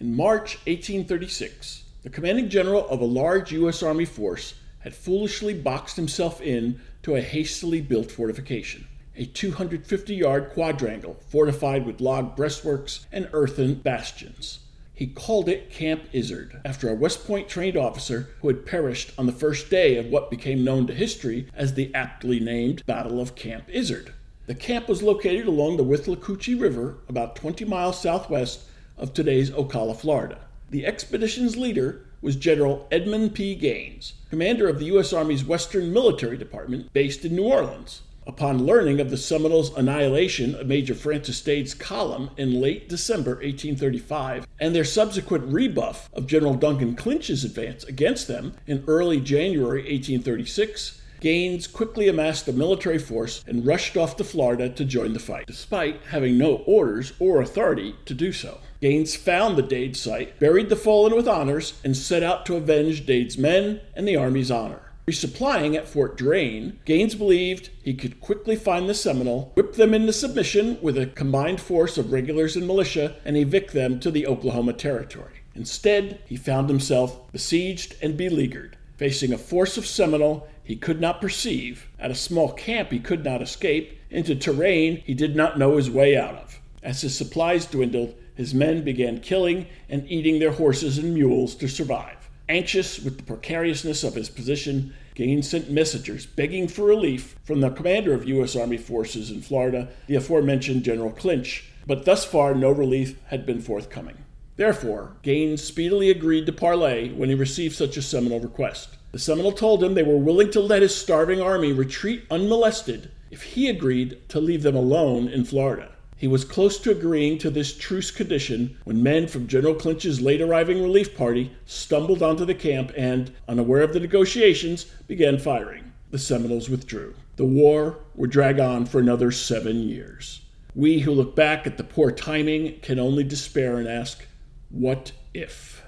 In March 1836, the commanding general of a large U.S. Army force had foolishly boxed himself in to a hastily built fortification, a 250 yard quadrangle fortified with log breastworks and earthen bastions. He called it Camp Izard, after a West Point trained officer who had perished on the first day of what became known to history as the aptly named Battle of Camp Izard. The camp was located along the Withlacoochee River, about 20 miles southwest of today's Ocala, Florida. The expedition's leader was General Edmund P. Gaines, commander of the U.S. Army's Western Military Department based in New Orleans. Upon learning of the Seminoles' annihilation of Major Francis Dade's column in late December 1835 and their subsequent rebuff of General Duncan Clinch's advance against them in early January 1836, Gaines quickly amassed a military force and rushed off to Florida to join the fight, despite having no orders or authority to do so. Gaines found the Dade site, buried the fallen with honors, and set out to avenge Dade's men and the Army's honor. Resupplying at Fort Drane, Gaines believed he could quickly find the Seminole, whip them into submission with a combined force of regulars and militia, and evict them to the Oklahoma Territory. Instead, he found himself besieged and beleaguered, facing a force of Seminole he could not perceive, at a small camp he could not escape, into terrain he did not know his way out of. As his supplies dwindled, his men began killing and eating their horses and mules to survive. Anxious with the precariousness of his position, Gaines sent messengers begging for relief from the commander of U.S. Army forces in Florida, the aforementioned General Clinch, but thus far no relief had been forthcoming. Therefore, Gaines speedily agreed to parley when he received such a Seminole request. The Seminole told him they were willing to let his starving army retreat unmolested if he agreed to leave them alone in Florida. He was close to agreeing to this truce condition when men from General Clinch's late arriving relief party stumbled onto the camp and, unaware of the negotiations, began firing. The Seminoles withdrew. The war would drag on for another seven years. We who look back at the poor timing can only despair and ask, what if?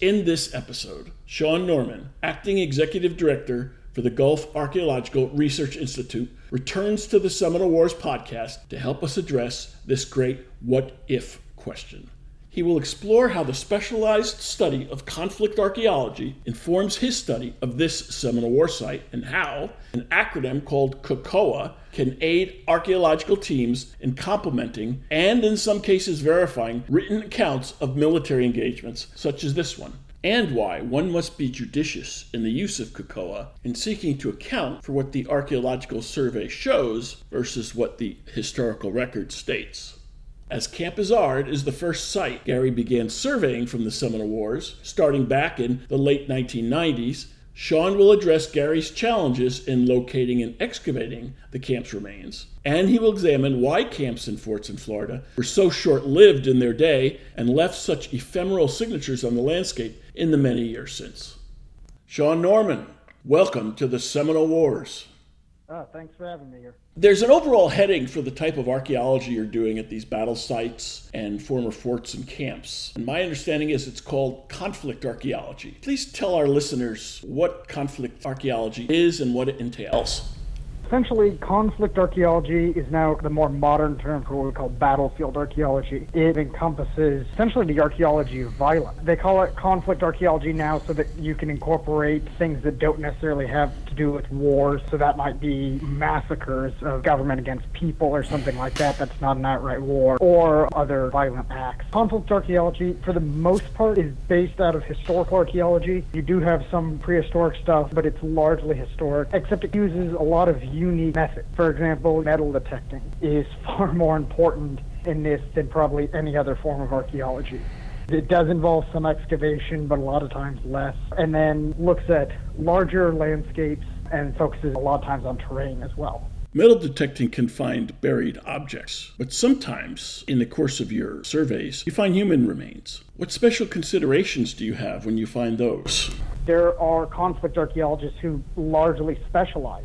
In this episode, Sean Norman, acting executive director for the Gulf Archaeological Research Institute, returns to the Seminole Wars podcast to help us address this great what if question. He will explore how the specialized study of conflict archaeology informs his study of this Seminole War site and how an acronym called KOCOA can aid archaeological teams in complementing and, in some cases, verifying written accounts of military engagements such as this one and why one must be judicious in the use of KOCOA in seeking to account for what the archaeological survey shows versus what the historical record states. As Camp Izard is the first site Gary began surveying from the Seminole Wars, starting back in the late 1990s, Sean will address Gary's challenges in locating and excavating the camp's remains, and he will examine why camps and forts in Florida were so short lived in their day and left such ephemeral signatures on the landscape in the many years since. Sean Norman, welcome to the Seminole Wars. Oh, thanks for having me here. There's an overall heading for the type of archaeology you're doing at these battle sites and former forts and camps. And my understanding is it's called conflict archaeology. Please tell our listeners what conflict archaeology is and what it entails. Essentially, conflict archaeology is now the more modern term for what we call battlefield archaeology. It encompasses essentially the archaeology of violence. They call it conflict archaeology now so that you can incorporate things that don't necessarily have to do with wars. So that might be massacres of government against people or something like that. That's not an outright war or other violent acts. Conflict archaeology, for the most part, is based out of historical archaeology. You do have some prehistoric stuff, but it's largely historic, except it uses a lot of unique method. For example, metal detecting is far more important in this than probably any other form of archaeology. It does involve some excavation, but a lot of times less. And then looks at larger landscapes and focuses a lot of times on terrain as well. Metal detecting can find buried objects, but sometimes, in the course of your surveys, you find human remains. What special considerations do you have when you find those? There are conflict archaeologists who largely specialize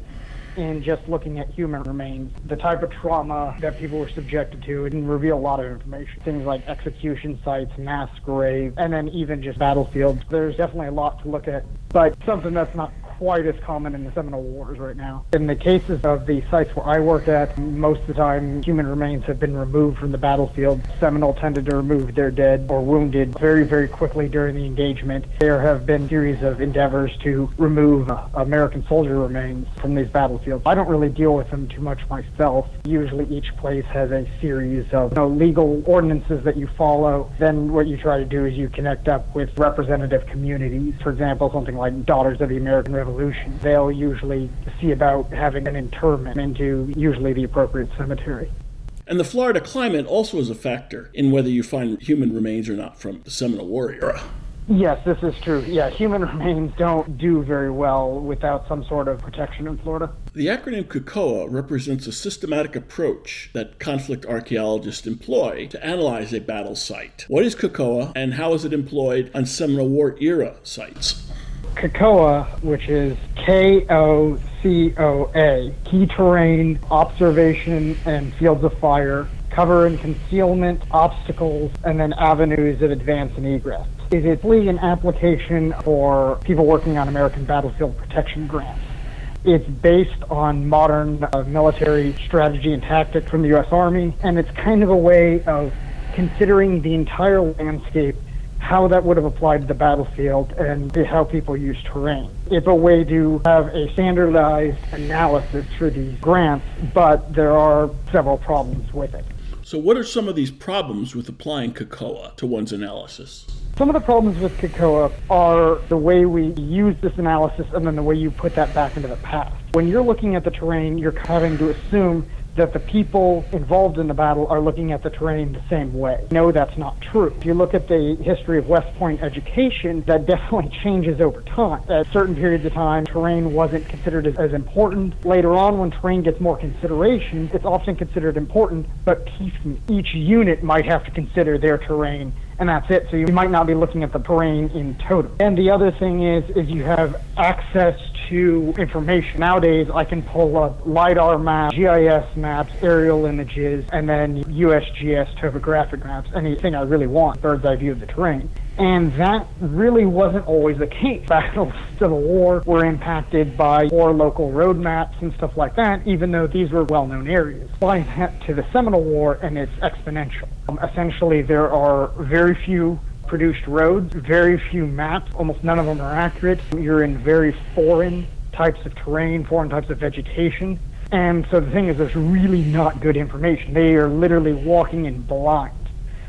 in just looking at human remains, the type of trauma that people were subjected to, and reveal a lot of information. Things like execution sites, mass graves, and then even just battlefields. There's definitely a lot to look at, but something that's not quite as common in the Seminole Wars right now. In the cases of the sites where I work at, most of the time human remains have been removed from the battlefield. Seminole tended to remove their dead or wounded very, very quickly during the engagement. There have been series of endeavors to remove uh, American soldier remains from these battlefields. I don't really deal with them too much myself. Usually each place has a series of you know, legal ordinances that you follow. Then what you try to do is you connect up with representative communities. For example, something like Daughters of the American Revolution. They'll usually see about having an interment into usually the appropriate cemetery. And the Florida climate also is a factor in whether you find human remains or not from the Seminole War era. Yes, this is true. Yeah, human remains don't do very well without some sort of protection in Florida. The acronym KOCOA represents a systematic approach that conflict archaeologists employ to analyze a battle site. What is KOCOA and how is it employed on Seminole War era sites? KOCOA, which is K O C O A, Key Terrain Observation and Fields of Fire, Cover and Concealment, Obstacles, and then Avenues of Advance and Egress. It is really an application for people working on American battlefield protection grants. It's based on modern uh, military strategy and tactics from the U.S. Army, and it's kind of a way of considering the entire landscape how that would have applied to the battlefield and how people use terrain. It's a way to have a standardized analysis for these grants, but there are several problems with it. So, what are some of these problems with applying KOCOA to one's analysis? Some of the problems with KOCOA are the way we use this analysis and then the way you put that back into the past. When you're looking at the terrain, you're having to assume that the people involved in the battle are looking at the terrain the same way. No, that's not true. If you look at the history of West Point education, that definitely changes over time. At certain periods of time, terrain wasn't considered as, as important. Later on, when terrain gets more consideration, it's often considered important, but each unit might have to consider their terrain and that's it. So you might not be looking at the terrain in total. And the other thing is, is you have access to information. Nowadays, I can pull up LiDAR maps, GIS maps, aerial images, and then USGS topographic maps, anything I really want, bird's eye view of the terrain. And that really wasn't always the case. Battles to the war were impacted by poor local road maps and stuff like that, even though these were well-known areas. Apply that to the Seminole War, and it's exponential. Um, essentially, there are very few produced roads, very few maps, almost none of them are accurate. You're in very foreign types of terrain, foreign types of vegetation. And so the thing is, there's really not good information. They are literally walking in blind.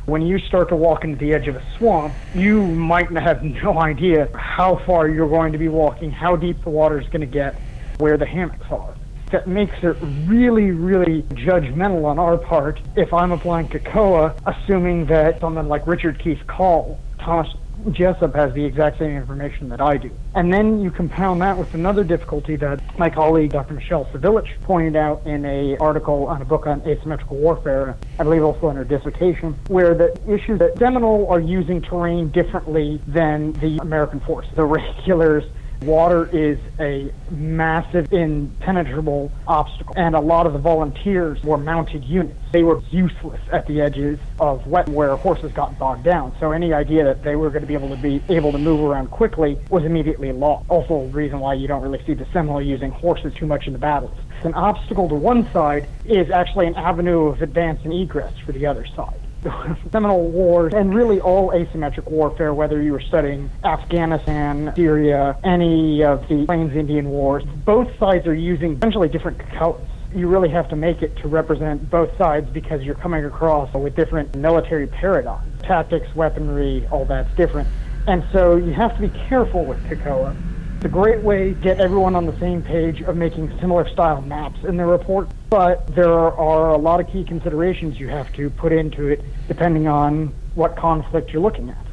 When you start to walk into the edge of a swamp, you might have no idea how far you're going to be walking, how deep the water is going to get, where the hammocks are. That makes it really, really judgmental on our part if I'm applying KOCOA, assuming that someone like Richard Keith Call, Thomas Jesup has the exact same information that I do. And then you compound that with another difficulty that my colleague Dr. Michelle Savilich pointed out in a article on a book on asymmetrical warfare, I believe also in her dissertation, where the issue that Seminole are using terrain differently than the American force. The regulars Water is a massive, impenetrable obstacle, and a lot of the volunteers were mounted units. They were useless at the edges of wet where horses got bogged down. So any idea that they were going to be able to be able to move around quickly was immediately lost. Also, the reason why you don't really see the Seminole using horses too much in the battles. An obstacle to one side is actually an avenue of advance and egress for the other side. Seminole Wars and really all asymmetric warfare, whether you were studying Afghanistan, Syria, any of the Plains Indian Wars, both sides are using essentially different colors you really have to make it to represent both sides because you're coming across with different military paradigms. Tactics, weaponry, all that's different. And so you have to be careful with KOCOA it's a great way to get everyone on the same page of making similar style maps in the report, but there are a lot of key considerations you have to put into it depending on what conflict you're looking at.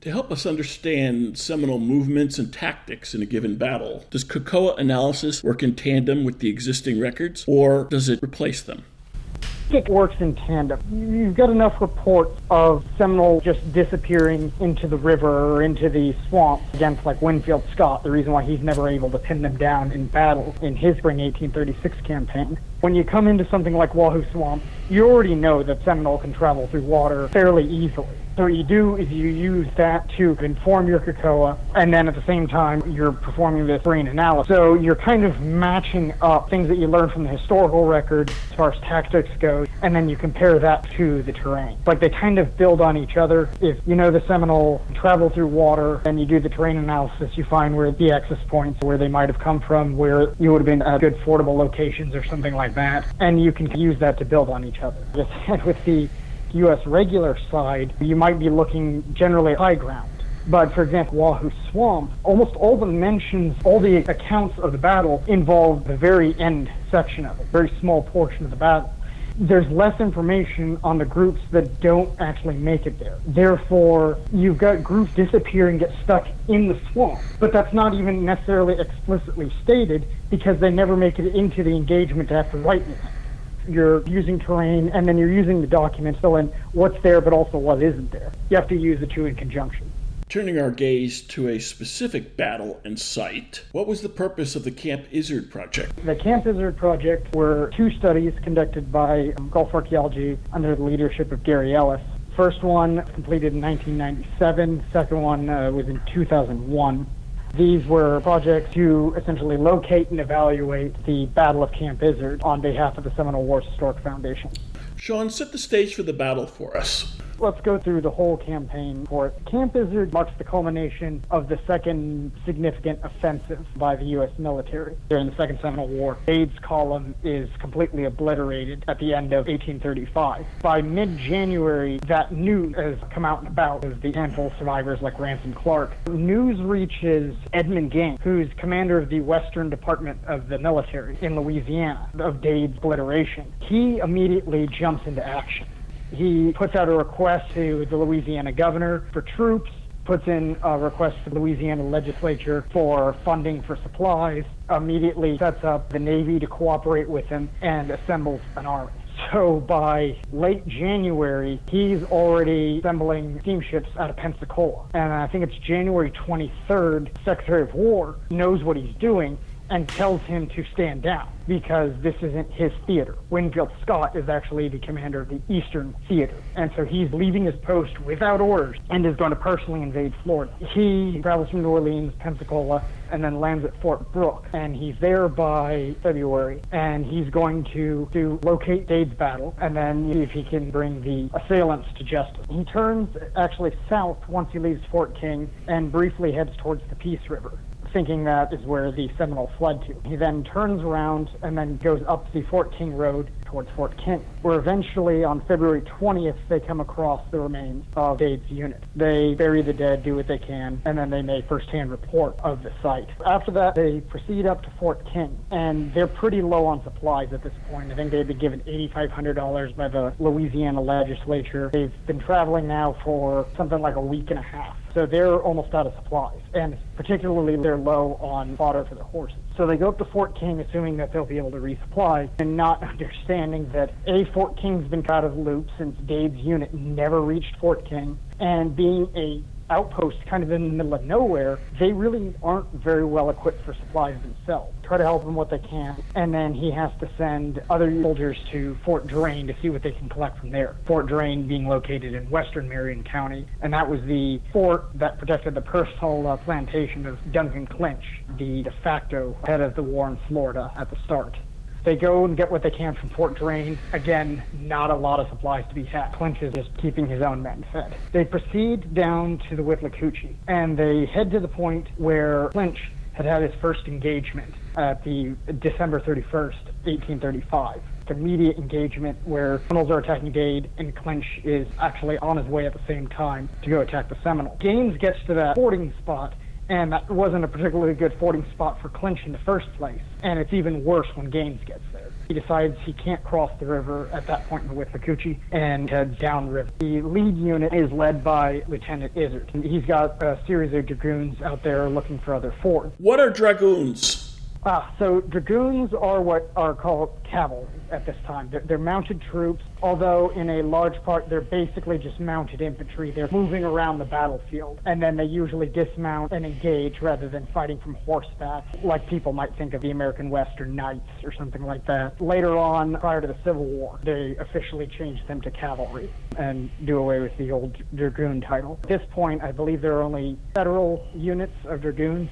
To help us understand Seminole movements and tactics in a given battle, does KOCOA analysis work in tandem with the existing records, or does it replace them? It works in tandem. You've got enough reports of Seminole just disappearing into the river or into the swamp against like Winfield Scott, the reason why he's never able to pin them down in battle in his spring 1836 campaign. When you come into something like Wahoo Swamp, you already know that Seminole can travel through water fairly easily. So what you do is you use that to inform your KOCOA, and then at the same time you're performing this terrain analysis. So you're kind of matching up things that you learn from the historical record as far as tactics goes, and then you compare that to the terrain. Like they kind of build on each other. If you know the Seminole travel through water, and you do the terrain analysis, you find where the access points, where they might have come from, where you would have been at good fordable locations or something like that, and you can use that to build on each other. Just with the U.S. regular side, you might be looking generally high ground. But for example, Wahoo Swamp, almost all the mentions, all the accounts of the battle involve the very end section of it, very small portion of the battle. There's less information on the groups that don't actually make it there. Therefore, you've got groups disappear and get stuck in the swamp. But that's not even necessarily explicitly stated because they never make it into the engagement write anything you're using terrain, and then you're using the document to fill in what's there, but also what isn't there. You have to use the two in conjunction. Turning our gaze to a specific battle and site, what was the purpose of the Camp Izard project? The Camp Izard project were two studies conducted by Gulf Archaeology under the leadership of Gary Ellis. First one completed in 1997, second one uh, was in 2001. These were projects to essentially locate and evaluate the Battle of Camp Izard on behalf of the Seminole Wars Historic Foundation. Sean, set the stage for the battle for us. Let's go through the whole campaign for it. Camp Izard marks the culmination of the second significant offensive by the U.S. military during the Second Seminole War. Dade's column is completely obliterated at the end of 1835. By mid-January, that news has come out and about as the handful of survivors like Ransom Clark. News reaches Edmund Gaines, who's commander of the Western Department of the Military in Louisiana, of Dade's obliteration. He immediately jumps into action. He puts out a request to the Louisiana governor for troops, puts in a request to the Louisiana legislature for funding for supplies, immediately sets up the Navy to cooperate with him, and assembles an army. So by late January, he's already assembling steamships out of Pensacola. And I think it's January 23rd, Secretary of War knows what he's doing and tells him to stand down because this isn't his theater. Winfield Scott is actually the commander of the Eastern Theater. And so he's leaving his post without orders and is going to personally invade Florida. He travels from New Orleans, Pensacola, and then lands at Fort Brooke. And he's there by February. And he's going to, to locate Dade's battle and then see if he can bring the assailants to justice. He turns actually south once he leaves Fort King and briefly heads towards the Peace River thinking that is where the Seminole fled to. He then turns around and then goes up the Fort King Road towards Fort King, where eventually on February 20th they come across the remains of Dade's unit. They bury the dead, do what they can, and then they make first-hand report of the site. After that, they proceed up to Fort King, and they're pretty low on supplies at this point. I think they've been given $8,500 by the Louisiana legislature. They've been traveling now for something like a week and a half. So they're almost out of supplies, and particularly they're low on fodder for the horses. So they go up to Fort King, assuming that they'll be able to resupply, and not understanding that A, Fort King's been out of the loop since Dade's unit never reached Fort King, and being a outpost kind of in the middle of nowhere, they really aren't very well equipped for supplies themselves. Try to help them what they can, and then he has to send other soldiers to Fort Drane to see what they can collect from there. Fort Drane being located in western Marion County, and that was the fort that protected the personal uh, plantation of Duncan Clinch, the de facto head of the war in Florida at the start. They go and get what they can from Fort Drane. Again, not a lot of supplies to be had. Clinch is just keeping his own men fed. They proceed down to the Withlacoochee, and they head to the point where Clinch had had his first engagement at the December 31st, 1835 immediate engagement where Seminoles are attacking Dade and Clinch is actually on his way at the same time to go attack the Seminoles. Gaines gets to that fording spot And that wasn't a particularly good fording spot for Clinch in the first place. And it's even worse when Gaines gets there. He decides he can't cross the river at that point with the Withlacoochee and heads downriver. The lead unit is led by Lieutenant Izard. He's got a series of dragoons out there looking for other fords. What are dragoons? Ah, so dragoons are what are called cavalry at this time. They're, they're, mounted troops, although in a large part they're basically just mounted infantry. They're moving around the battlefield, and then they usually dismount and engage rather than fighting from horseback, like people might think of the American Western Knights or something like that. Later on, prior to the Civil War, they officially changed them to cavalry and do away with the old dragoon title. At this point, I believe there are only federal units of dragoons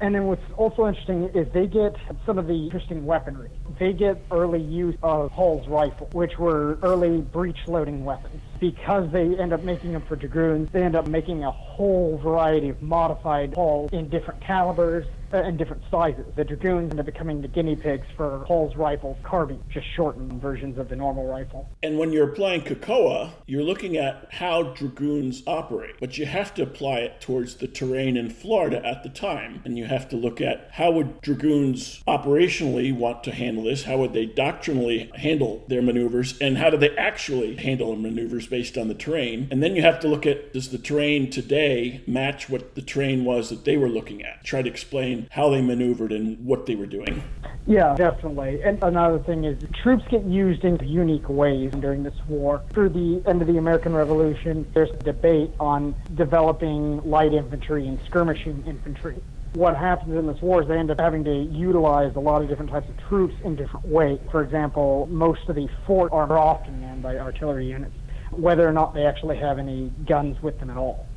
and then what's also interesting is they get some of the interesting weaponry. They get early use of Hall's rifle, which were early breech loading weapons. Because they end up making them for dragoons, they end up making a whole variety of modified Halls in different calibers uh, in different sizes. The dragoons end up becoming the guinea pigs for Hall's rifle carbine, just shortened versions of the normal rifle. And when you're applying KOCOA, you're looking at how dragoons operate, but you have to apply it towards the terrain in Florida at the time, and you have to look at how would dragoons operationally want to handle this, how would they doctrinally handle their maneuvers, and how do they actually handle maneuvers based on the terrain. And then you have to look at does the terrain today match what the terrain was that they were looking at? Try to explain how they maneuvered and what they were doing. Yeah, definitely. And another thing is troops get used in unique ways during this war. Through the end of the American Revolution, there's a debate on developing light infantry and skirmishing infantry what happens in this war is they end up having to utilize a lot of different types of troops in different ways. For example, most of the fort are often manned by artillery units, whether or not they actually have any guns with them at all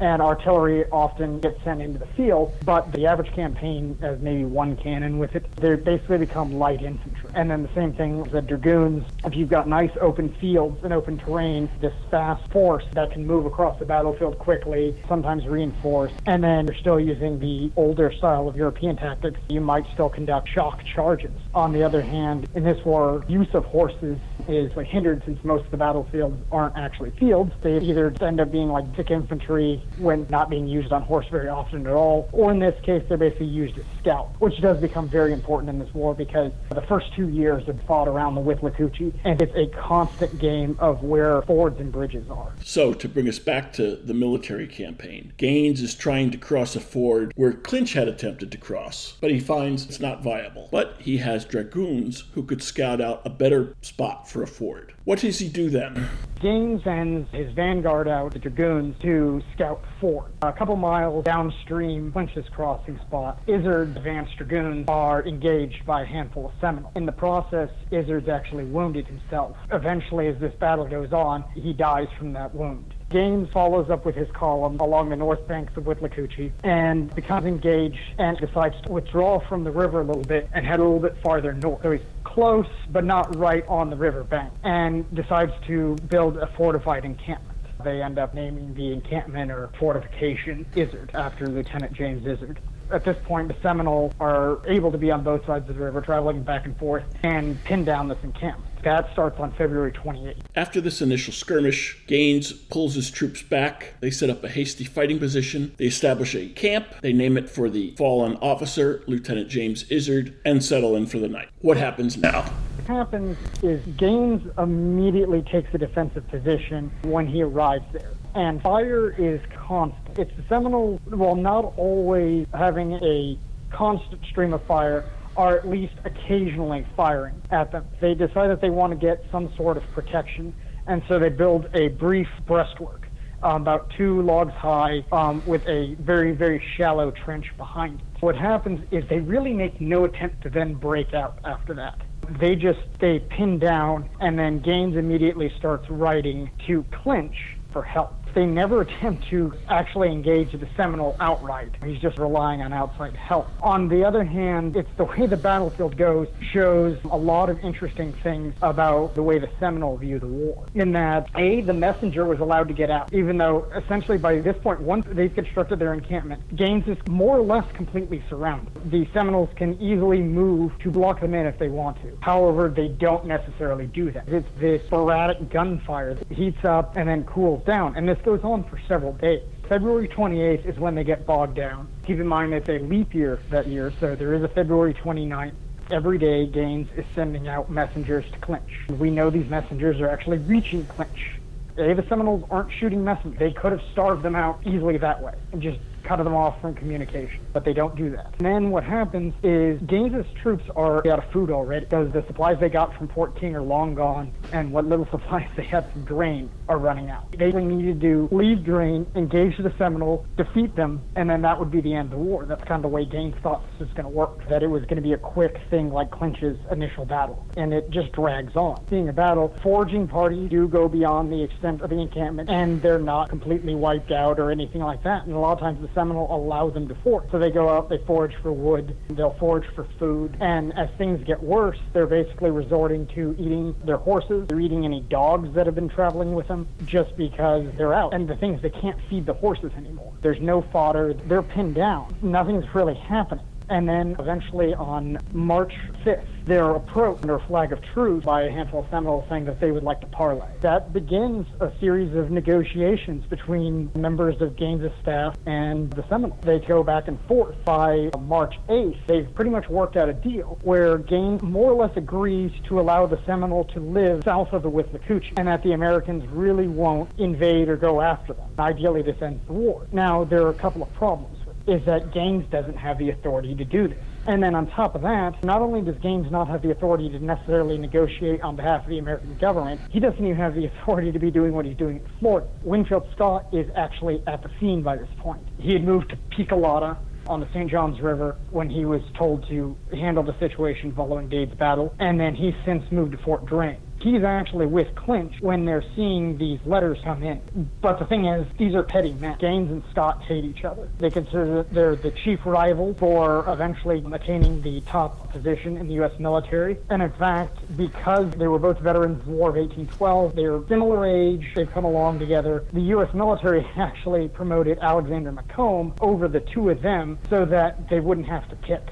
and artillery often gets sent into the field, but the average campaign has maybe one cannon with it. They basically become light infantry. And then the same thing with the dragoons. If you've got nice open fields and open terrain, this fast force that can move across the battlefield quickly, sometimes reinforced, and then you're still using the older style of European tactics, you might still conduct shock charges. On the other hand, in this war, use of horses is hindered since most of the battlefields aren't actually fields. They either end up being like thick infantry when not being used on horse very often at all, or in this case, they're basically used as scouts, which does become very important in this war because the first two years have fought around the Withlacoochee, and it's a constant game of where fords and bridges are. So, to bring us back to the military campaign, Gaines is trying to cross a ford where Clinch had attempted to cross, but he finds it's not viable. But he has dragoons who could scout out a better spot for a ford. What does he do then? Gaines sends his vanguard out, the dragoons, to scout ford. A couple miles downstream, Clinch's crossing spot, Izard's advanced dragoons are engaged by a handful of Seminoles. In the process, Izard's actually wounded himself. Eventually, as this battle goes on, he dies from that wound. Gaines follows up with his column along the north banks of Withlacoochee and becomes engaged and decides to withdraw from the river a little bit and head a little bit farther north. So he's close, but not right on the river bank, and decides to build a fortified encampment. They end up naming the encampment or fortification Izard after Lieutenant James Izard at this point, the Seminole are able to be on both sides of the river, traveling back and forth, and pin down this encampment. That starts on February 28th. After this initial skirmish, Gaines pulls his troops back. They set up a hasty fighting position. They establish a camp. They name it for the fallen officer, Lieutenant James Izard, and settle in for the night. What happens now? What happens is Gaines immediately takes a defensive position when he arrives there and fire is constant. It's the Seminoles, while not always having a constant stream of fire, are at least occasionally firing at them. They decide that they want to get some sort of protection, and so they build a brief breastwork. Um, about two logs high, um, with a very, very shallow trench behind it. What happens is they really make no attempt to then break out after that. They just stay pinned down, and then Gaines immediately starts writing to Clinch for help they never attempt to actually engage the Seminole outright. He's just relying on outside help. On the other hand, it's the way the battlefield goes shows a lot of interesting things about the way the Seminole view the war. In that, A, the messenger was allowed to get out, even though essentially by this point, once they've constructed their encampment, Gaines is more or less completely surrounded. The Seminoles can easily move to block them in if they want to. However, they don't necessarily do that. It's this sporadic gunfire that heats up and then cools down. And this goes on for several days. February 28th is when they get bogged down. Keep in mind that they leap year that year, so there is a February 29th. Every day, Gaines is sending out messengers to Clinch. We know these messengers are actually reaching Clinch. A, the Seminoles aren't shooting messengers. They could have starved them out easily that way and just cut them off from communication, but they don't do that. And then what happens is Gaines's troops are out of food already because the supplies they got from Fort King are long gone, and what little supplies they had from Drane are running out. They needed to leave Drane, engage the Seminoles, defeat them, and then that would be the end of the war. That's kind of the way Gaines thought this was going to work, that it was going to be a quick thing like Clinch's initial battle, and it just drags on. Being a battle, foraging parties do go beyond the extent of the encampment, and they're not completely wiped out or anything like that. And a lot of times the Seminole allow them to forage. So they go out, they forage for wood, they'll forage for food, and as things get worse, they're basically resorting to eating their horses, they're eating any dogs that have been traveling with them just because they're out. And the thing is, they can't feed the horses anymore. There's no fodder, they're pinned down. Nothing's really happening. And then eventually on March 5th, they're approached under a flag of truce by a handful of Seminoles saying that they would like to parley. That begins a series of negotiations between members of Gaines's staff and the Seminoles. They go back and forth. By March 8th, they've pretty much worked out a deal where Gaines more or less agrees to allow the Seminole to live south of the Withlacoochee and that the Americans really won't invade or go after them. Ideally, this ends the war. Now, there are a couple of problems is that Gaines doesn't have the authority to do this. And then on top of that, not only does Gaines not have the authority to necessarily negotiate on behalf of the American government, he doesn't even have the authority to be doing what he's doing in Florida. Winfield Scott is actually at the scene by this point. He had moved to Picolata on the St. Johns River when he was told to handle the situation following Dade's battle, and then he's since moved to Fort Drane he's actually with Clinch when they're seeing these letters come in. But the thing is, these are petty men. Gaines and Scott hate each other. They consider that they're the chief rival for eventually attaining the top position in the U.S. military. And in fact, because they were both veterans of the War of 1812, they're similar age, they've come along together. The U.S. military actually promoted Alexander Macomb over the two of them so that they wouldn't have to pick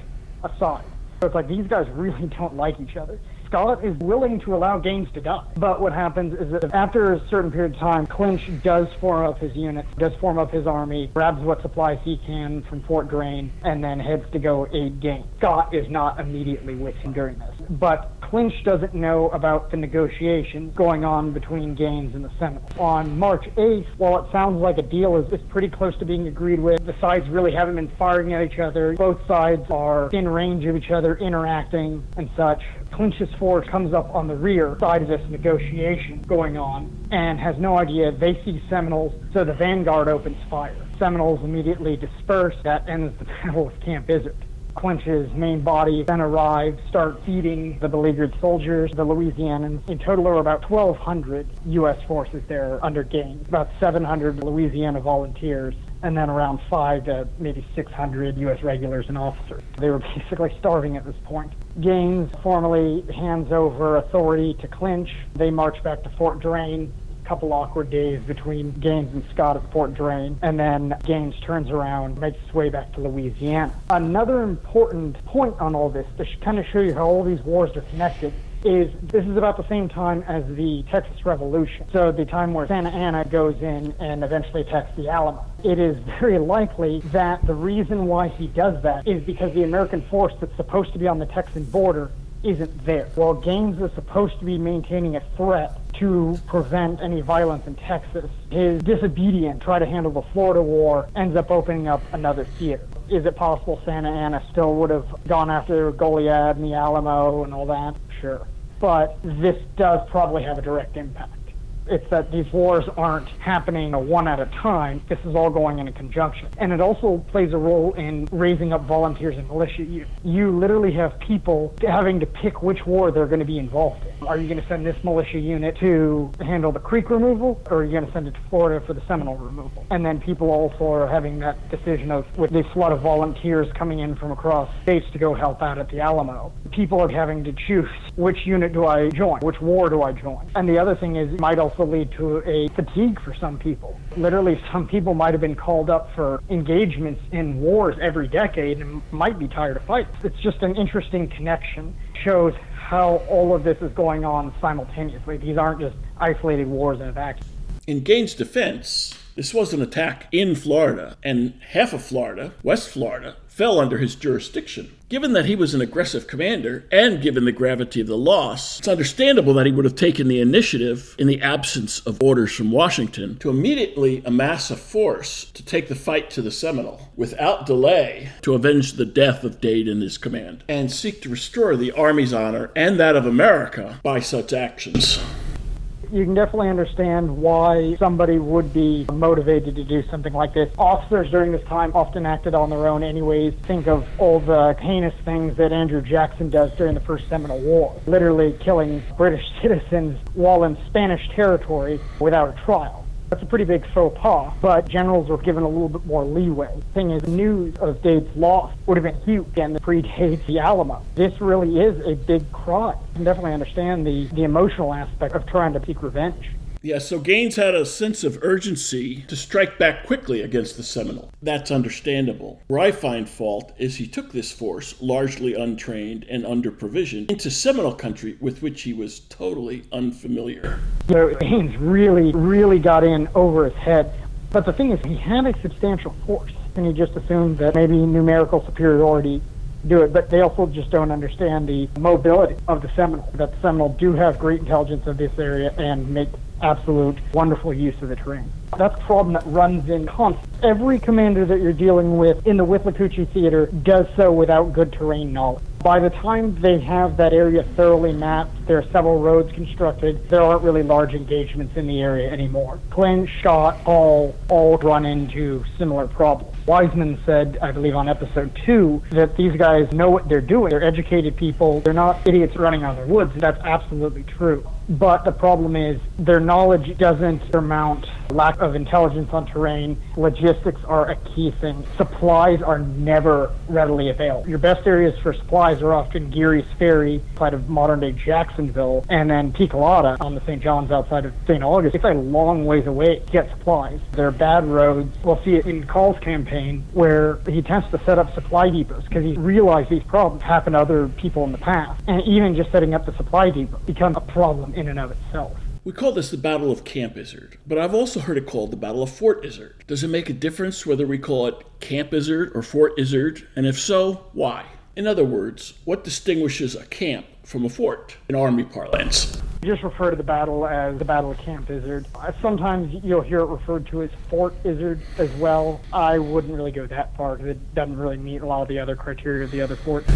a side. So it's like these guys really don't like each other. Scott is willing to allow Gaines to die. But what happens is that after a certain period of time, Clinch does form up his unit, does form up his army, grabs what supplies he can from Fort Drane, and then heads to go aid Gaines. Scott is not immediately with him during this. But Clinch doesn't know about the negotiation going on between Gaines and the Seminoles. On March 8th, while it sounds like a deal is, is pretty close to being agreed with, the sides really haven't been firing at each other. Both sides are in range of each other, interacting and such. Clinch's force comes up on the rear side of this negotiation going on and has no idea. They see Seminoles, so the vanguard opens fire. Seminoles immediately disperse. That ends the battle of Camp Izard. Clinch's main body then arrived, start feeding the beleaguered soldiers, the Louisianans. In total, there were about 1,200 U.S. forces there under Gaines, about 700 Louisiana volunteers, and then around five to maybe 600 U.S. regulars and officers. They were basically starving at this point. Gaines formally hands over authority to Clinch. They march back to Fort Drane couple awkward days between Gaines and Scott at Fort Drane, and then Gaines turns around, makes his way back to Louisiana. Another important point on all this to kind of show you how all these wars are connected is this is about the same time as the Texas Revolution. So the time where Santa Anna goes in and eventually attacks the Alamo. It is very likely that the reason why he does that is because the American force that's supposed to be on the Texan border isn't there. While Gaines is supposed to be maintaining a threat to prevent any violence in Texas, his disobedience, try to handle the Florida War, ends up opening up another theater. Is it possible Santa Anna still would have gone after Goliad and the Alamo and all that? Sure. But this does probably have a direct impact. It's that these wars aren't happening one at a time. This is all going in a conjunction. And it also plays a role in raising up volunteers and militia. You, you literally have people having to pick which war they're going to be involved in. Are you going to send this militia unit to handle the creek removal, or are you going to send it to Florida for the Seminole removal? And then people also are having that decision of with this flood of volunteers coming in from across states to go help out at the Alamo. People are having to choose which unit do I join, which war do I join. And the other thing is, might also also lead to a fatigue for some people. Literally, some people might have been called up for engagements in wars every decade and might be tired of fights. It's just an interesting connection. Shows how all of this is going on simultaneously. These aren't just isolated wars in a vacuum. In Gaines' defense, This was an attack in Florida, and half of Florida, West Florida, fell under his jurisdiction. Given that he was an aggressive commander, and given the gravity of the loss, it's understandable that he would have taken the initiative in the absence of orders from Washington to immediately amass a force to take the fight to the Seminole without delay to avenge the death of Dade and his command, and seek to restore the Army's honor and that of America by such actions you can definitely understand why somebody would be motivated to do something like this. Officers during this time often acted on their own anyways. Think of all the heinous things that Andrew Jackson does during the First Seminole War, literally killing British citizens while in Spanish territory without a trial. That's a pretty big faux pas, but generals were given a little bit more leeway. Thing is, news of Dade's loss would have been huge and predates the Alamo. This really is a big crime. I can definitely understand the, the emotional aspect of trying to seek revenge. Yeah, so Gaines had a sense of urgency to strike back quickly against the Seminole. That's understandable. Where I find fault is he took this force, largely untrained and under provision, into Seminole country with which he was totally unfamiliar. Know, Gaines really, really got in over his head. But the thing is, he had a substantial force, and he just assumed that maybe numerical superiority do it, but they also just don't understand the mobility of the Seminole. That the Seminole do have great intelligence of this area and make absolute wonderful use of the terrain. That's a problem that runs in constant. Every commander that you're dealing with in the Withlacoochee Theater does so without good terrain knowledge. By the time they have that area thoroughly mapped, there are several roads constructed, there aren't really large engagements in the area anymore. Clinch, Scott, all, all run into similar problems. Wiseman said, I believe on episode two, that these guys know what they're doing. They're educated people. They're not idiots running out of the woods. That's absolutely true. But the problem is their knowledge doesn't surmount lack of intelligence on terrain. Logistics are a key thing. Supplies are never readily available. Your best areas for supplies are often Garey's Ferry, outside of modern day Jacksonville, and then Picolata on the St. John's outside of St. August. It's a long ways away to get supplies. There are bad roads. We'll see it in Call's campaign where he tends to set up supply depots because he realized these problems happen to other people in the past. And even just setting up the supply depot becomes a problem in and of itself. We call this the Battle of Camp Izard, but I've also heard it called the Battle of Fort Izard. Does it make a difference whether we call it Camp Izard or Fort Izard? And if so, why? In other words, what distinguishes a camp from a fort in Army parlance? just refer to the battle as the Battle of Camp Izard. Uh, sometimes you'll hear it referred to as Fort Izard as well. I wouldn't really go that far because it doesn't really meet a lot of the other criteria of the other forts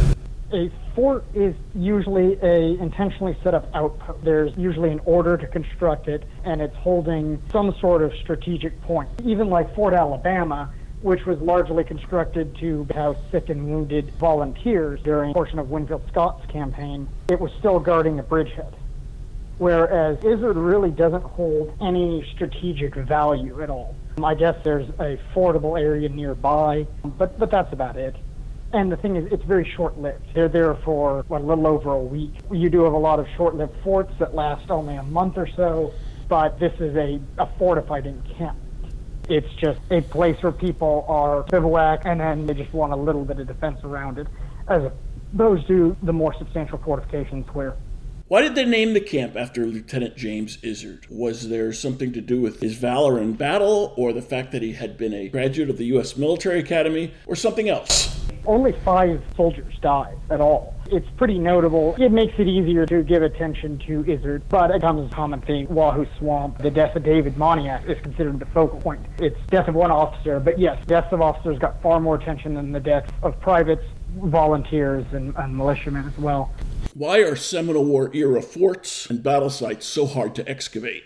a fort is usually a intentionally set up outpost. There's usually an order to construct it, and it's holding some sort of strategic point. Even like Fort Alabama, which was largely constructed to house sick and wounded volunteers during a portion of Winfield Scott's campaign, it was still guarding a bridgehead. Whereas Izard really doesn't hold any strategic value at all. I guess there's a fordable area nearby, but, but that's about it. And the thing is, it's very short-lived. They're there for what, a little over a week. You do have a lot of short-lived forts that last only a month or so, but this is a, a fortified encampment. It's just a place where people are bivouac, and then they just want a little bit of defense around it, as opposed to the more substantial fortifications where why did they name the camp after Lieutenant James Izard? Was there something to do with his valor in battle, or the fact that he had been a graduate of the U.S. Military Academy, or something else? Only five soldiers died at all. It's pretty notable. It makes it easier to give attention to Izard, but it comes as a common theme. Wahoo Swamp, the death of David Moniac is considered the focal point. It's death of one officer, but yes, deaths of officers got far more attention than the deaths of privates, volunteers, and, and militiamen as well. Why are Seminole War era forts and battle sites so hard to excavate?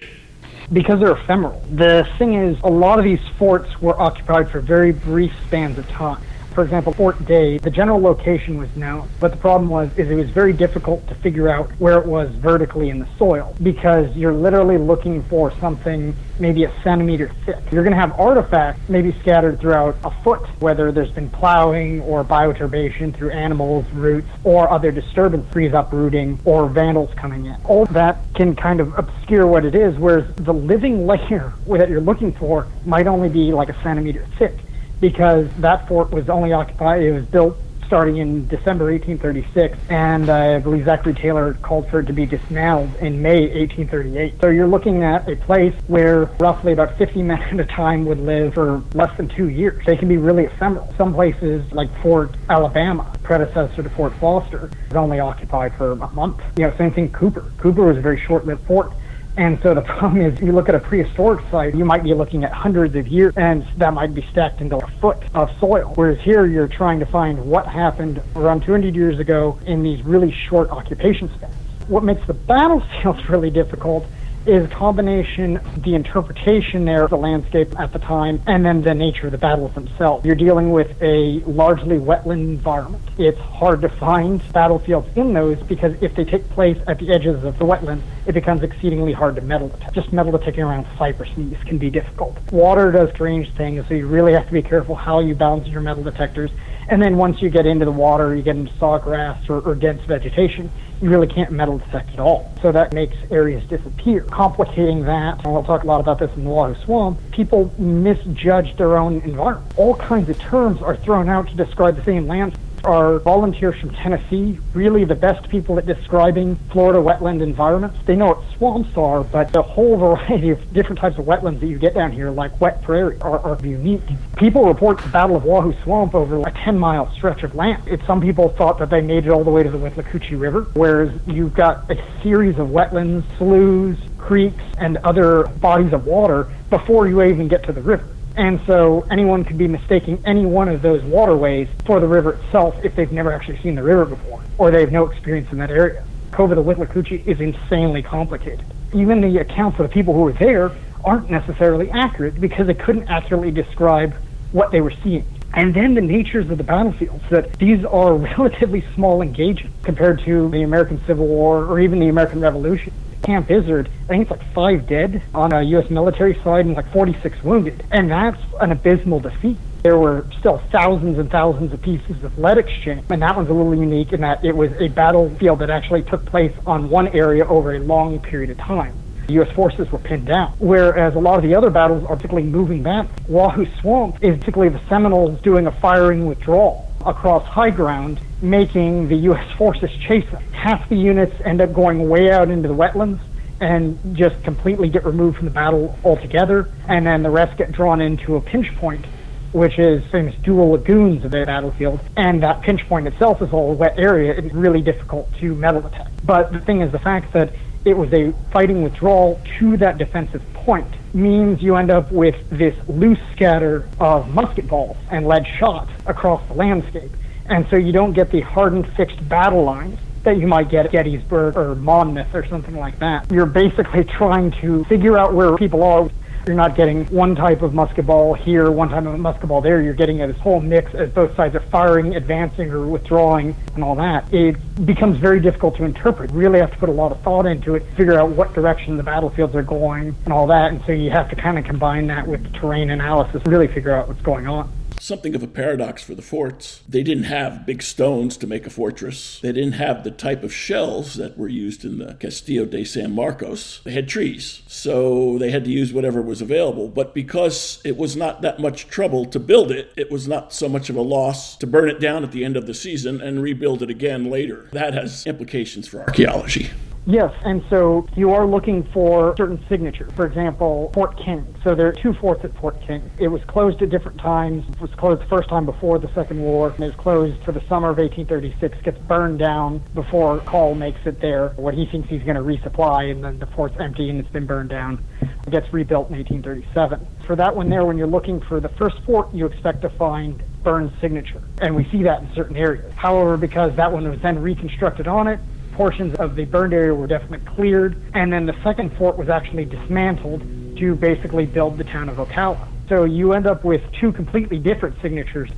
Because they're ephemeral. The thing is, a lot of these forts were occupied for very brief spans of time. For example, Fort Day, the general location was known, but the problem was is it was very difficult to figure out where it was vertically in the soil because you're literally looking for something maybe a centimeter thick. You're going to have artifacts maybe scattered throughout a foot, whether there's been plowing or bioturbation through animals, roots, or other disturbance, trees uprooting, or vandals coming in. All that can kind of obscure what it is, whereas the living layer that you're looking for might only be like a centimeter thick because that fort was only occupied, it was built starting in December 1836, and I believe Zachary Taylor called for it to be dismantled in May 1838. So you're looking at a place where roughly about 50 men at a time would live for less than two years. They can be really ephemeral. Some places, like Fort Alabama, predecessor to Fort Foster, was only occupied for a month. You know, same thing Cooper. Cooper was a very short-lived fort. And so the problem is, you look at a prehistoric site, you might be looking at hundreds of years, and that might be stacked into a foot of soil. Whereas here, you're trying to find what happened around 200 years ago in these really short occupation spans. What makes the battlefields really difficult is a combination the interpretation there of the landscape at the time and then the nature of the battles themselves. You're dealing with a largely wetland environment. It's hard to find battlefields in those because if they take place at the edges of the wetland, it becomes exceedingly hard to metal detect. Just metal detecting around cypress knees can be difficult. Water does strange things, so you really have to be careful how you balance your metal detectors. And then once you get into the water, you get into sawgrass or, or dense vegetation, you really can't metal detect at all. So that makes areas disappear. Complicating that, and we'll talk a lot about this in the Wahoo Swamp, people misjudge their own environment. All kinds of terms are thrown out to describe the same landscape are volunteers from Tennessee really the best people at describing Florida wetland environments. They know what swamps are, but the whole variety of different types of wetlands that you get down here, like wet prairie, are, are unique. People report the Battle of Wahoo Swamp over a 10 mile stretch of land. It's, some people thought that they made it all the way to the Withlacoochee River, whereas you've got a series of wetlands, sloughs, creeks, and other bodies of water before you even get to the river. And so anyone could be mistaking any one of those waterways for the river itself if they've never actually seen the river before or they have no experience in that area. Cove of the Withlacoochee is insanely complicated. Even the accounts of the people who were there aren't necessarily accurate because they couldn't accurately describe what they were seeing. And then the natures of the battlefields, that these are relatively small engagements compared to the American Civil War or even the American Revolution. Camp Izard, I think it's like five dead on a U.S. military side and like 46 wounded. And that's an abysmal defeat. There were still thousands and thousands of pieces of lead exchange. And that one's a little unique in that it was a battlefield that actually took place on one area over a long period of time. The U.S. forces were pinned down. Whereas a lot of the other battles are particularly moving battles. Wahoo Swamp is particularly the Seminoles doing a firing withdrawal across high ground, making the U.S. forces chase them. Half the units end up going way out into the wetlands and just completely get removed from the battle altogether, and then the rest get drawn into a pinch point, which is famous dual lagoons of the battlefield, and that pinch point itself is all a wet area. It's really difficult to metal attack. But the thing is the fact that it was a fighting withdrawal to that defensive point means you end up with this loose scatter of musket balls and lead shot across the landscape. And so you don't get the hardened fixed battle lines that you might get at Gettysburg or Monmouth or something like that. You're basically trying to figure out where people are you're not getting one type of musket ball here, one type of musket ball there. You're getting this whole mix as both sides are firing, advancing, or withdrawing, and all that. It becomes very difficult to interpret. You really have to put a lot of thought into it, figure out what direction the battlefields are going, and all that. And so you have to kind of combine that with terrain analysis, really figure out what's going on something of a paradox for the forts. They didn't have big stones to make a fortress. They didn't have the type of shells that were used in the Castillo de San Marcos. They had trees, so they had to use whatever was available. But because it was not that much trouble to build it, it was not so much of a loss to burn it down at the end of the season and rebuild it again later. That has implications for archaeology. Yes, and so you are looking for certain signatures. For example, Fort King. So there are two forts at Fort King. It was closed at different times. It was closed the first time before the Second War, and it was closed for the summer of 1836. Gets burned down before Call makes it there. What he thinks he's going to resupply, and then the fort's empty and it's been burned down. It gets rebuilt in 1837. For that one there, when you're looking for the first fort, you expect to find Burns' signature, and we see that in certain areas. However, because that one was then reconstructed on it, portions of the burned area were definitely cleared, and then the second fort was actually dismantled to basically build the town of Ocala. So you end up with two completely different signatures.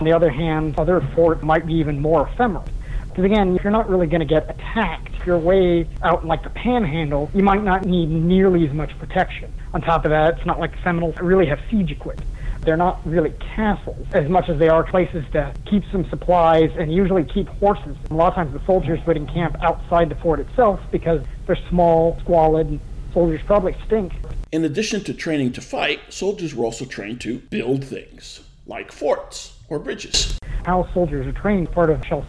On the other hand, other fort might be even more ephemeral. Because again, if you're not really going to get attacked, if you're way out in like the panhandle, you might not need nearly as much protection. On top of that, it's not like Seminoles really have siege equipment. They're not really castles as much as they are places to keep some supplies and usually keep horses. A lot of times the soldiers would encamp outside the fort itself because they're small, squalid, and soldiers probably stink. In addition to training to fight, soldiers were also trained to build things, like forts or bridges. How soldiers are trained, part of Shel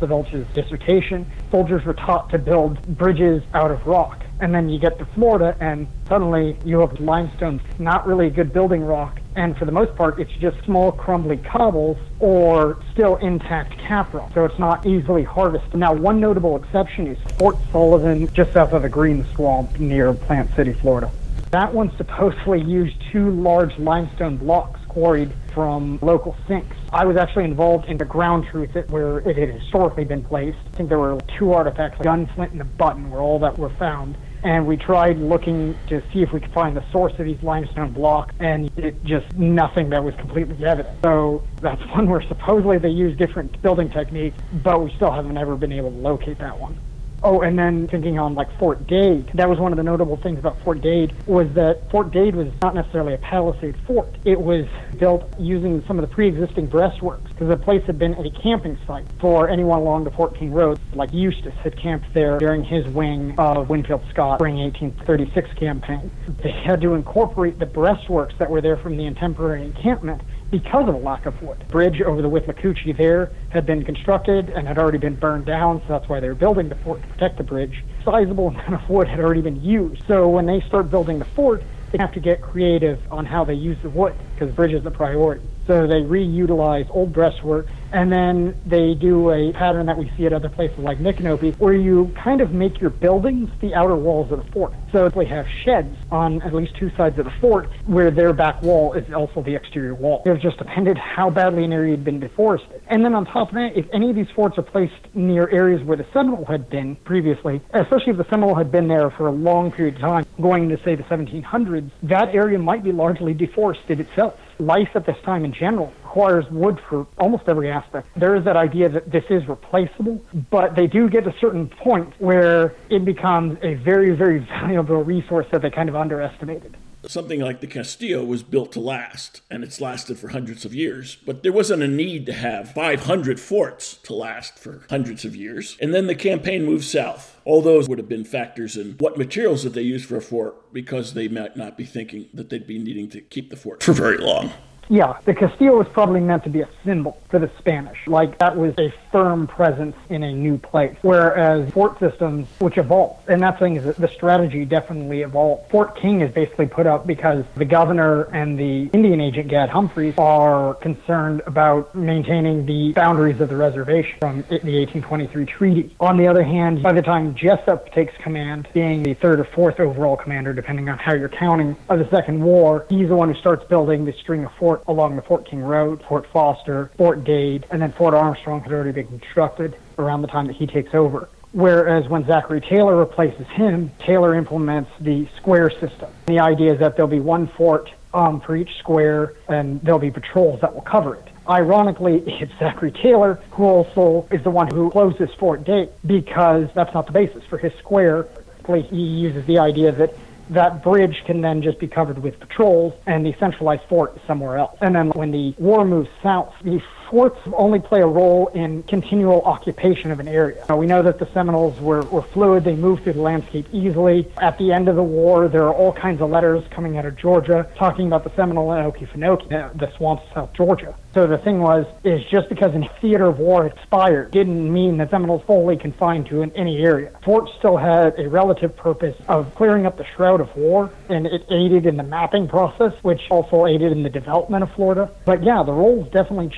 dissertation, soldiers were taught to build bridges out of rock. And then you get to Florida, and suddenly you have limestone, not really a good building rock. And for the most part, it's just small, crumbly cobbles or still intact cap rock. So it's not easily harvested. Now, one notable exception is Fort Sullivan, just south of the Green Swamp near Plant City, Florida. That one supposedly used two large limestone blocks quarried from local sinks. I was actually involved in the ground truth where it had historically been placed. I think there were two artifacts, a gun flint and a button, where all that were found and we tried looking to see if we could find the source of these limestone blocks, and it just nothing that was completely evident. So that's one where supposedly they use different building techniques, but we still haven't ever been able to locate that one. Oh, and then thinking on like Fort Dade, that was one of the notable things about Fort Dade was that Fort Dade was not necessarily a palisade fort. It was built using some of the pre-existing breastworks because the place had been a camping site for anyone along the Fort King Road. Like Eustis had camped there during his wing of Winfield Scott spring 1836 campaign. They had to incorporate the breastworks that were there from the intemporary encampment because of a lack of wood. Bridge over the Withlacoochee there had been constructed and had already been burned down, so that's why they were building the fort to protect the bridge. Sizable amount of wood had already been used. So when they start building the fort, they have to get creative on how they use the wood because bridge is the priority. So they reutilize old breastwork and then they do a pattern that we see at other places like Micanopy, where you kind of make your buildings the outer walls of the fort. So they have sheds on at least two sides of the fort, where their back wall is also the exterior wall. It just depended how badly an area had been deforested. And then on top of that, if any of these forts are placed near areas where the Seminole had been previously, especially if the Seminole had been there for a long period of time, going into say the 1700s, that area might be largely deforested itself life at this time in general requires wood for almost every aspect. There is that idea that this is replaceable, but they do get a certain point where it becomes a very, very valuable resource that they kind of underestimated something like the Castillo was built to last, and it's lasted for hundreds of years. But there wasn't a need to have 500 forts to last for hundreds of years. And then the campaign moved south. All those would have been factors in what materials that they used for a fort, because they might not be thinking that they'd be needing to keep the fort for very long. Yeah, the Castillo was probably meant to be a symbol for the Spanish. Like that was a firm presence in a new place. Whereas fort systems, which evolved, and that thing is that the strategy definitely evolved. Fort King is basically put up because the governor and the Indian agent Gad Humphreys are concerned about maintaining the boundaries of the reservation from the 1823 treaty. On the other hand, by the time Jesup takes command, being the third or fourth overall commander, depending on how you're counting, of the Second War, he's the one who starts building the string of forts fort along the Fort King Road, Fort Foster, Fort Dade, and then Fort Armstrong had already been constructed around the time that he takes over. Whereas when Zachary Taylor replaces him, Taylor implements the square system. The idea is that there'll be one fort um, for each square, and there'll be patrols that will cover it. Ironically, it's Zachary Taylor who also is the one who closes Fort Dade because that's not the basis for his square. He uses the idea that that bridge can then just be covered with patrols and the centralized fort is somewhere else. And then when the war moves south, the forts only play a role in continual occupation of an area. Now, we know that the Seminoles were, were fluid, they moved through the landscape easily. At the end of the war, there are all kinds of letters coming out of Georgia talking about the Seminole and Okefenokee, the swamps of South Georgia. So the thing was, is just because a theater of war expired didn't mean that Seminoles fully confined to any area. Fort still had a relative purpose of clearing up the shroud of war, and it aided in the mapping process, which also aided in the development of Florida. But yeah, the roles definitely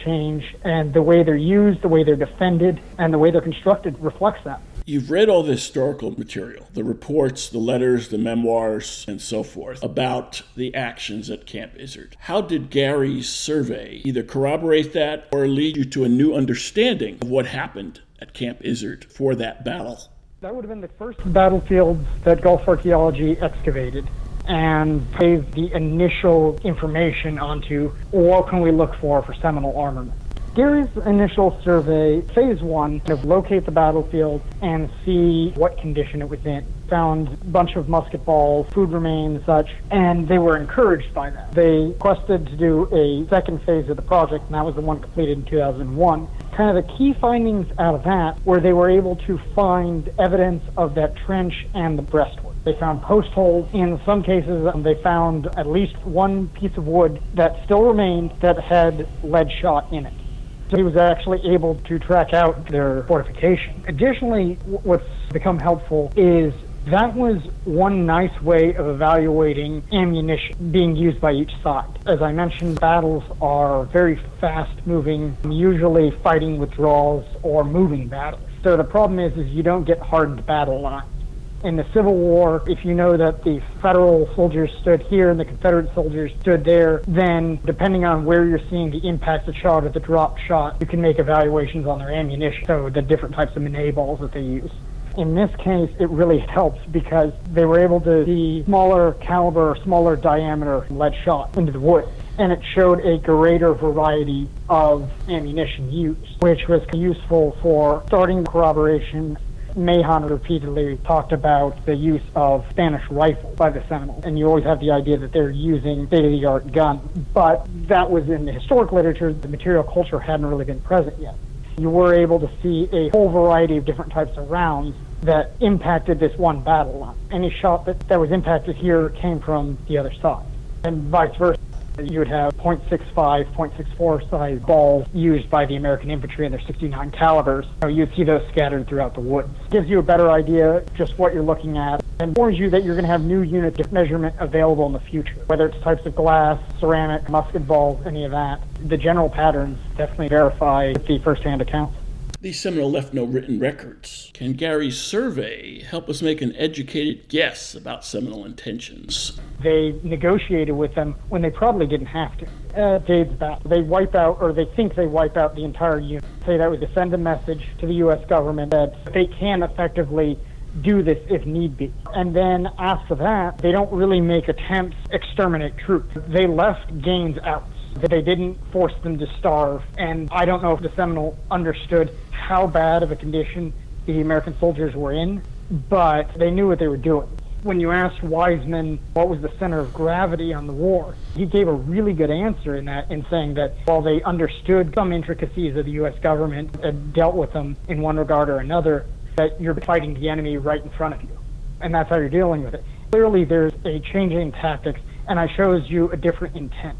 and the way they're used, the way they're defended, and the way they're constructed reflects that. You've read all the historical material, the reports, the letters, the memoirs, and so forth about the actions at Camp Izard. How did Gary's survey either corroborate that or lead you to a new understanding of what happened at Camp Izard for that battle? That would have been the first battlefield that Gulf archaeology excavated and gave the initial information onto what can we look for for Seminole armament. Gary's initial survey, phase one, kind of locate the battlefield and see what condition it was in. Found a bunch of musket balls, food remains, such, and they were encouraged by that. They requested to do a second phase of the project, and that was the one completed in 2001. Kind of the key findings out of that were they were able to find evidence of that trench and the breastwork. They found post holes. In some cases, um, they found at least one piece of wood that still remained that had lead shot in it. So he was actually able to track out their fortification. Additionally, what's become helpful is that was one nice way of evaluating ammunition being used by each side. As I mentioned, battles are very fast moving, usually fighting withdrawals or moving battles. So the problem is, is you don't get hardened battle lines. In the Civil War, if you know that the Federal soldiers stood here and the Confederate soldiers stood there, then depending on where you're seeing the impact of shot or the drop shot, you can make evaluations on their ammunition, so the different types of Minié balls that they use. In this case, it really helps because they were able to see smaller caliber, smaller diameter lead shot into the wood. And it showed a greater variety of ammunition used, which was useful for starting corroboration Mahon repeatedly talked about the use of Spanish rifles by the Seminoles, and you always have the idea that they're using state-of-the-art guns. But that was in the historic literature. The material culture hadn't really been present yet. You were able to see a whole variety of different types of rounds that impacted this one battle line. Any shot that, that was impacted here came from the other side, and vice versa. You would have .65, .64 size balls used by the American infantry in their 69 calibers. So you'd see those scattered throughout the woods. Gives you a better idea just what you're looking at and warns you that you're going to have new unit measurement available in the future, whether it's types of glass, ceramic, musket balls, any of that. The general patterns definitely verify the first-hand accounts. The Seminole left no written records. Can Gary's survey help us make an educated guess about Seminole intentions? They negotiated with them when they probably didn't have to. Uh, dates back. They wipe out, or they think they wipe out the entire unit. Say that was to send a message to the U.S. government that they can effectively do this if need be. And then after that, they don't really make attempts exterminate troops. They left Gaines out that they didn't force them to starve. And I don't know if the Seminole understood how bad of a condition the American soldiers were in, but they knew what they were doing. When you asked Weisman what was the center of gravity on the war, he gave a really good answer in that, in saying that while they understood some intricacies of the U.S. government and dealt with them in one regard or another, that you're fighting the enemy right in front of you. And that's how you're dealing with it. Clearly, there's a change in tactics, and I shows you a different intent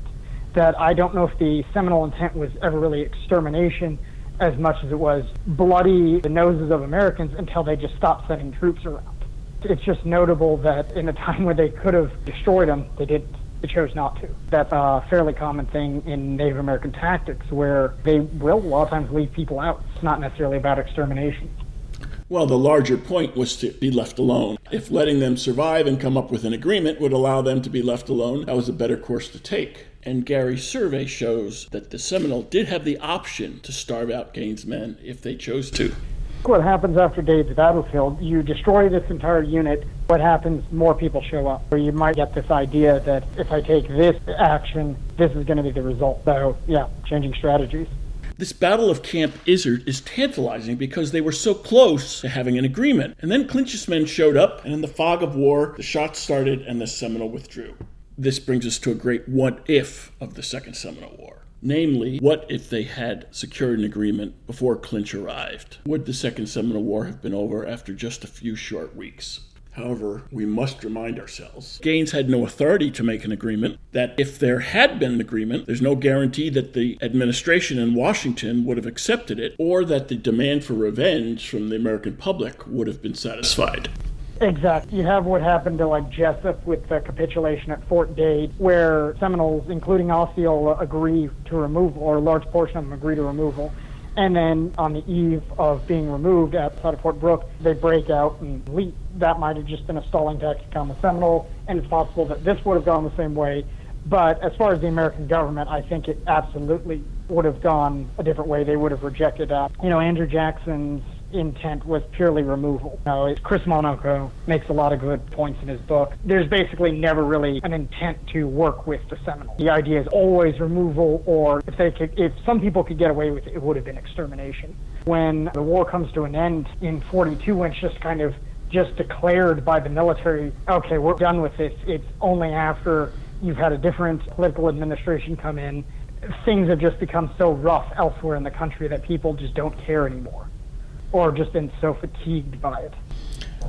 that I don't know if the Seminole intent was ever really extermination as much as it was bloody the noses of Americans until they just stopped sending troops around. It's just notable that in a time where they could have destroyed them, they didn't. They chose not to. That's a fairly common thing in Native American tactics where they will a lot of times leave people out. It's not necessarily about extermination. Well, the larger point was to be left alone. If letting them survive and come up with an agreement would allow them to be left alone, that was a better course to take. And Gary's survey shows that the Seminole did have the option to starve out Gaines' men if they chose to. What happens after Dade's battlefield? You destroy this entire unit. What happens? More people show up. Or you might get this idea that if I take this action, this is going to be the result. So, yeah, changing strategies. This Battle of Camp Izard is tantalizing because they were so close to having an agreement. And then Clinch's men showed up, and in the fog of war, the shots started and the Seminole withdrew. This brings us to a great what if of the Second Seminole War. Namely, what if they had secured an agreement before Clinch arrived? Would the Second Seminole War have been over after just a few short weeks? However, we must remind ourselves Gaines had no authority to make an agreement, that if there had been an agreement, there's no guarantee that the administration in Washington would have accepted it or that the demand for revenge from the American public would have been satisfied. Exactly. You have what happened to like Jesup with the capitulation at Fort Dade, where Seminoles, including Osceola, agree to removal, or a large portion of them agree to removal. And then on the eve of being removed outside of Fort Brooke, they break out and leap. That might have just been a stalling tactic on the Seminole, and it's possible that this would have gone the same way. But as far as the American government, I think it absolutely would have gone a different way. They would have rejected that. You know, Andrew Jackson's intent was purely removal. Chris Monaco makes a lot of good points in his book. There's basically never really an intent to work with the Seminoles. The idea is always removal, or if they could, if some people could get away with it, it would have been extermination. When the war comes to an end in 42, when it's just kind of just declared by the military, okay, we're done with this. It's only after you've had a different political administration come in things have just become so rough elsewhere in the country that people just don't care anymore or just been so fatigued by it.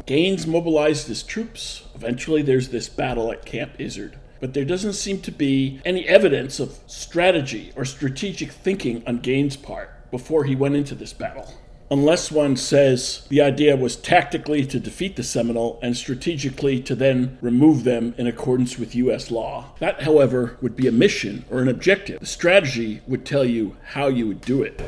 Gaines mobilized his troops. Eventually, there's this battle at Camp Izard. but there doesn't seem to be any evidence of strategy or strategic thinking on Gaines' part before he went into this battle unless one says the idea was tactically to defeat the Seminole and strategically to then remove them in accordance with U.S. law. That, however, would be a mission or an objective. The strategy would tell you how you would do it.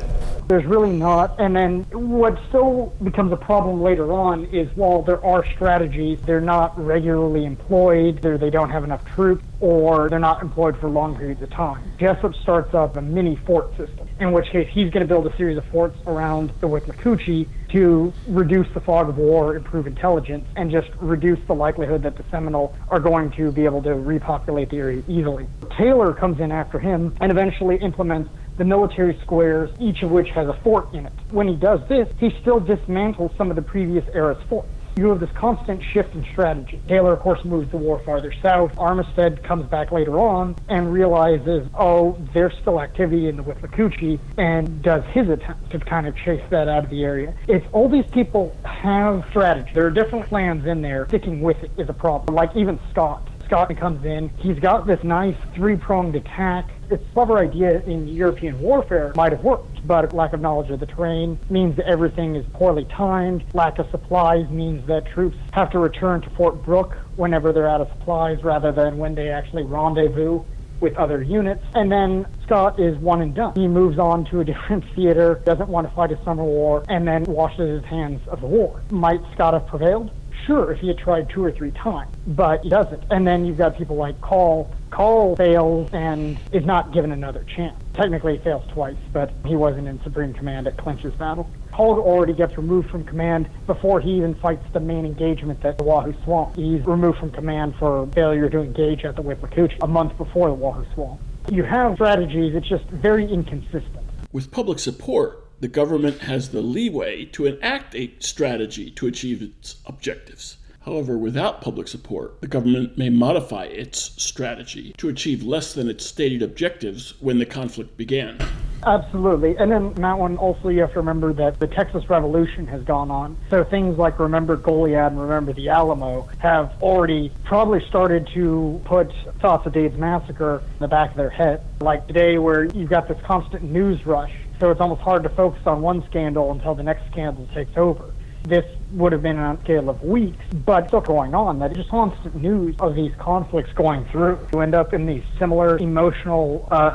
There's really not. And then what still becomes a problem later on is while there are strategies, they're not regularly employed, they don't have enough troops, or they're not employed for long periods of time. Jesup starts up a mini fort system, in which case he's going to build a series of forts around the Withlacoochee to reduce the fog of war, improve intelligence, and just reduce the likelihood that the Seminole are going to be able to repopulate the area easily. Taylor comes in after him and eventually implements the military squares, each of which has a fort in it. When he does this, he still dismantles some of the previous era's forts you have this constant shift in strategy. Taylor, of course, moves the war farther south. Armistead comes back later on and realizes, oh, there's still activity in the Withlacoochee, and does his attempt to kind of chase that out of the area. If all these people have strategy, there are different plans in there, sticking with it is a problem. Like even Scott. Scott comes in, he's got this nice three-pronged attack its clever idea in European warfare might have worked, but lack of knowledge of the terrain means that everything is poorly timed. Lack of supplies means that troops have to return to Fort Brooke whenever they're out of supplies rather than when they actually rendezvous with other units. And then Scott is one and done. He moves on to a different theater, doesn't want to fight a summer war, and then washes his hands of the war. Might Scott have prevailed? Sure, if he had tried two or three times, but he doesn't. And then you've got people like Call. Call fails and is not given another chance. Technically, he fails twice, but he wasn't in supreme command at Clinch's battle. Call already gets removed from command before he even fights the main engagement at the Wahoo Swamp. He's removed from command for failure to engage at the Withlacoochee a month before the Wahoo Swamp. You have strategies, it's just very inconsistent. With public support, the government has the leeway to enact a strategy to achieve its objectives. However, without public support, the government may modify its strategy to achieve less than its stated objectives when the conflict began. Absolutely. And then, that one, also you have to remember that the Texas Revolution has gone on. So things like Remember Goliad and Remember the Alamo have already probably started to put thoughts of Dade's massacre in the back of their head. Like today, where you've got this constant news rush so it's almost hard to focus on one scandal until the next scandal takes over. This would have been on a scale of weeks, but still going on. That just constant news of these conflicts going through. You end up in these similar emotional uh,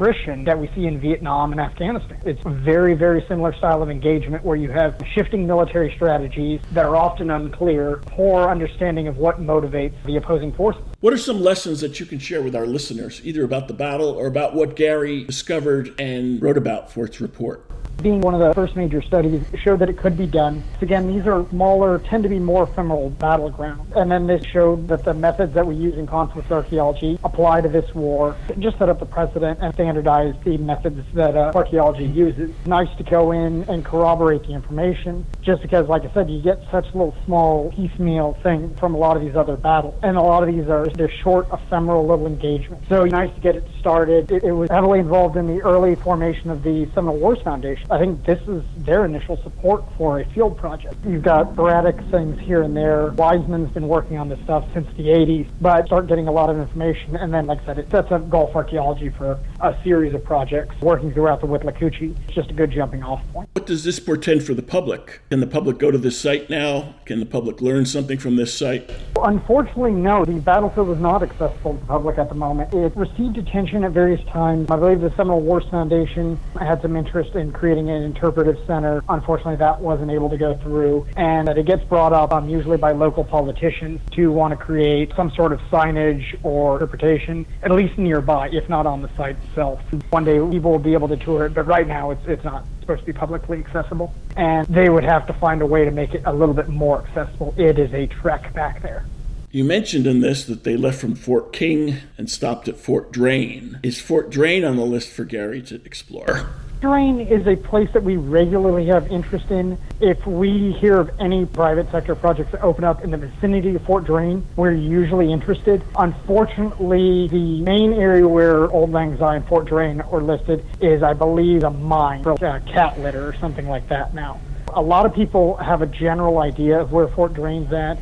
that we see in Vietnam and Afghanistan. It's a very, very similar style of engagement where you have shifting military strategies that are often unclear, poor understanding of what motivates the opposing forces. What are some lessons that you can share with our listeners, either about the battle or about what Gary discovered and wrote about for its report? Being one of the first major studies, showed that it could be done. Again, these are smaller, tend to be more ephemeral battlegrounds. And then this showed that the methods that we use in conflict archaeology apply to this war. just set up the precedent and standardized the methods that uh, archaeology uses. Nice to go in and corroborate the information, just because, like I said, you get such little small piecemeal things from a lot of these other battles. And a lot of these are they're short, ephemeral little engagements. So nice to get it started. It, it was heavily involved in the early formation of the Seminole Wars Foundation I think this is their initial support for a field project. You've got sporadic things here and there. Weisman's been working on this stuff since the 80s, but start getting a lot of information. And then, like I said, it sets up Gulf archaeology for a series of projects working throughout the Withlacoochee. It's just a good jumping off point. What does this portend for the public? Can the public go to this site now? Can the public learn something from this site? Unfortunately, no. The battlefield is not accessible to the public at the moment. It received attention at various times. I believe the Seminole Wars Foundation had some interest in creating creating an interpretive center. Unfortunately, that wasn't able to go through, and that it gets brought up um, usually by local politicians to want to create some sort of signage or interpretation, at least nearby, if not on the site itself. One day people will be able to tour it, but right now it's it's not supposed to be publicly accessible, and they would have to find a way to make it a little bit more accessible. It is a trek back there. You mentioned in this that they left from Fort King and stopped at Fort Drane. Is Fort Drane on the list for Gary to explore? Drane is a place that we regularly have interest in. If we hear of any private sector projects that open up in the vicinity of Fort Drane, we're usually interested. Unfortunately, the main area where Auld Lang Syne and Fort Drane are listed is, I believe, a mine for uh, cat litter or something like that now. A lot of people have a general idea of where Fort Drane's at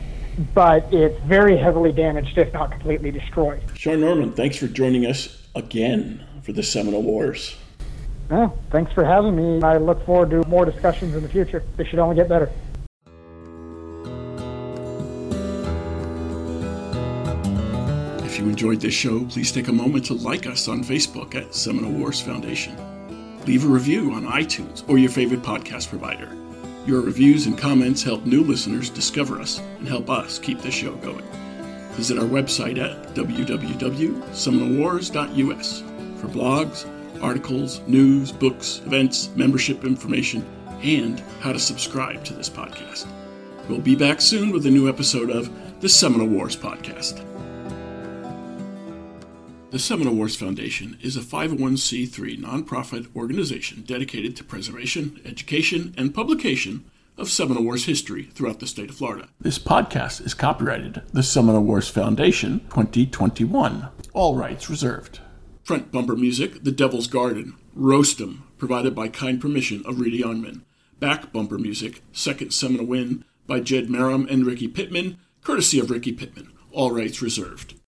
but it's very heavily damaged, if not completely destroyed. Sean Norman, thanks for joining us again for the Seminole Wars. Well, thanks for having me. I look forward to more discussions in the future. They should only get better. If you enjoyed this show, please take a moment to like us on Facebook at Seminole Wars Foundation. Leave a review on iTunes or your favorite podcast provider. Your reviews and comments help new listeners discover us and help us keep the show going. Visit our website at www.seminolewars.us for blogs, articles, news, books, events, membership information, and how to subscribe to this podcast. We'll be back soon with a new episode of the Seminole Wars Podcast. The Seminole Wars Foundation is a 501c3 nonprofit organization dedicated to preservation, education, and publication of Seminole Wars history throughout the state of Florida. This podcast is copyrighted the Seminole Wars Foundation 2021. All rights reserved. Front bumper music, The Devil's Garden, Roast 'em, provided by kind permission of Reedy Onman. Back bumper music, Second Seminole Win, by Jed Marum and Ricky Pittman, courtesy of Ricky Pittman. All rights reserved.